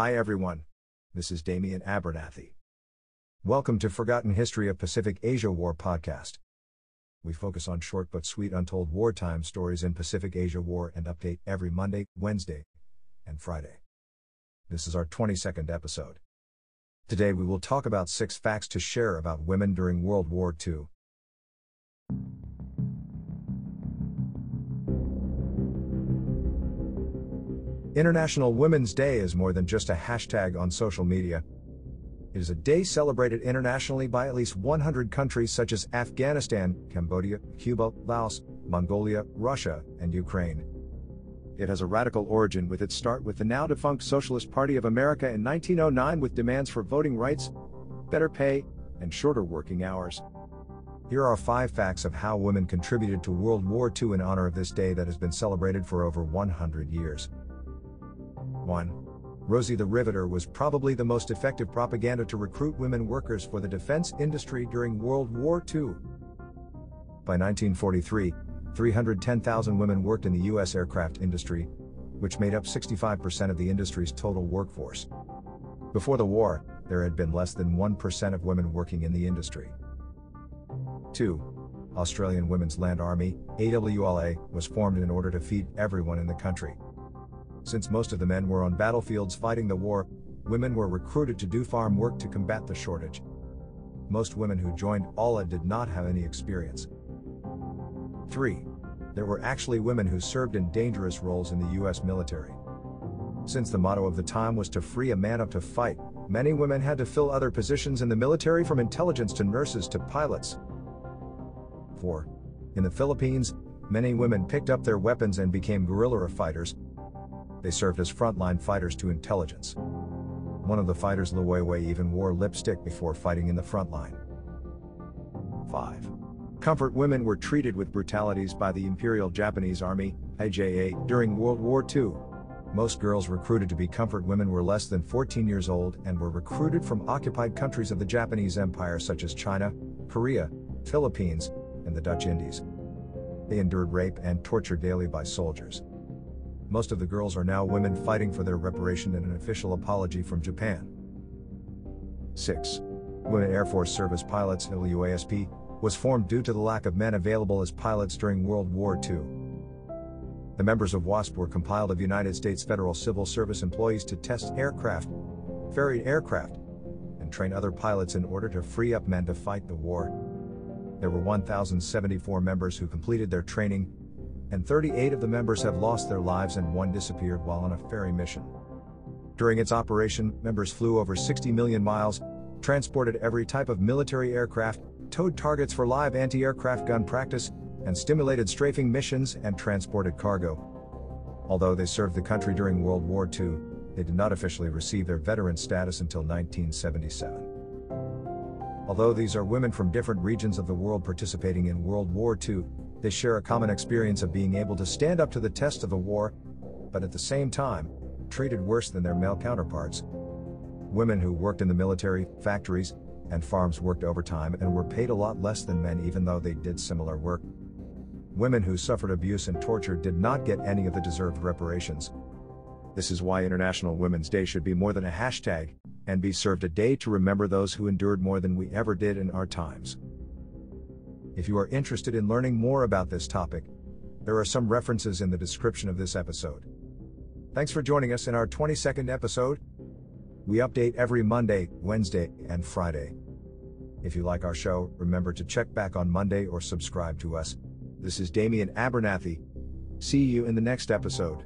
Hi everyone. This is Damian Abernathy. Welcome to Forgotten History of Pacific Asia War podcast. We focus on short but sweet untold wartime stories in Pacific Asia War and update every Monday, Wednesday, and Friday. This is our 22nd episode. Today we will talk about six facts to share about women during World War II. International Women's Day is more than just a hashtag on social media. It is a day celebrated internationally by at least 100 countries such as Afghanistan, Cambodia, Cuba, Laos, Mongolia, Russia, and Ukraine. It has a radical origin with its start with the now defunct Socialist Party of America in 1909 with demands for voting rights, better pay, and shorter working hours. Here are five facts of how women contributed to World War II in honor of this day that has been celebrated for over 100 years. 1. Rosie the Riveter was probably the most effective propaganda to recruit women workers for the defense industry during World War II. By 1943, 310,000 women worked in the U.S. aircraft industry, which made up 65% of the industry's total workforce. Before the war, there had been less than 1% of women working in the industry. 2. Australian Women's Land Army, AWLA, was formed in order to feed everyone in the country. Since most of the men were on battlefields fighting the war, women were recruited to do farm work to combat the shortage. Most women who joined AWLA did not have any experience. 3. There were actually women who served in dangerous roles in the US military. Since the motto of the time was to free a man up to fight, many women had to fill other positions in the military from intelligence to nurses to pilots. 4. In the Philippines, many women picked up their weapons and became guerrilla fighters, they served as frontline fighters to intelligence. One of the fighters, Luwei even wore lipstick before fighting in the front line. 5. Comfort women were treated with brutalities by the Imperial Japanese Army, IJA, during World War II. Most girls recruited to be comfort women were less than 14 years old and were recruited from occupied countries of the Japanese Empire such as China, Korea, Philippines, and the Dutch Indies. They endured rape and torture daily by soldiers. Most of the girls are now women fighting for their reparation and an official apology from Japan. 6. Women Air Force Service Pilots WASP was formed due to the lack of men available as pilots during World War II. The members of WASP were compiled of United States Federal Civil Service employees to test aircraft, ferried aircraft, and train other pilots in order to free up men to fight the war. There were 1,074 members who completed their training, and 38 of the members have lost their lives and one disappeared while on a ferry mission. During its operation, members flew over 60 million miles, transported every type of military aircraft, towed targets for live anti aircraft gun practice, and stimulated strafing missions and transported cargo. Although they served the country during World War II, they did not officially receive their veteran status until 1977. Although these are women from different regions of the world participating in World War II, they share a common experience of being able to stand up to the test of the war, but at the same time, treated worse than their male counterparts. Women who worked in the military, factories, and farms worked overtime and were paid a lot less than men even though they did similar work. Women who suffered abuse and torture did not get any of the deserved reparations. This is why International Women's Day should be more than a hashtag, and be served a day to remember those who endured more than we ever did in our times. If you are interested in learning more about this topic, there are some references in the description of this episode. Thanks for joining us in our 22nd episode. We update every Monday, Wednesday, and Friday. If you like our show, remember to check back on Monday or subscribe to us. This is Damian Abernathy. See you in the next episode.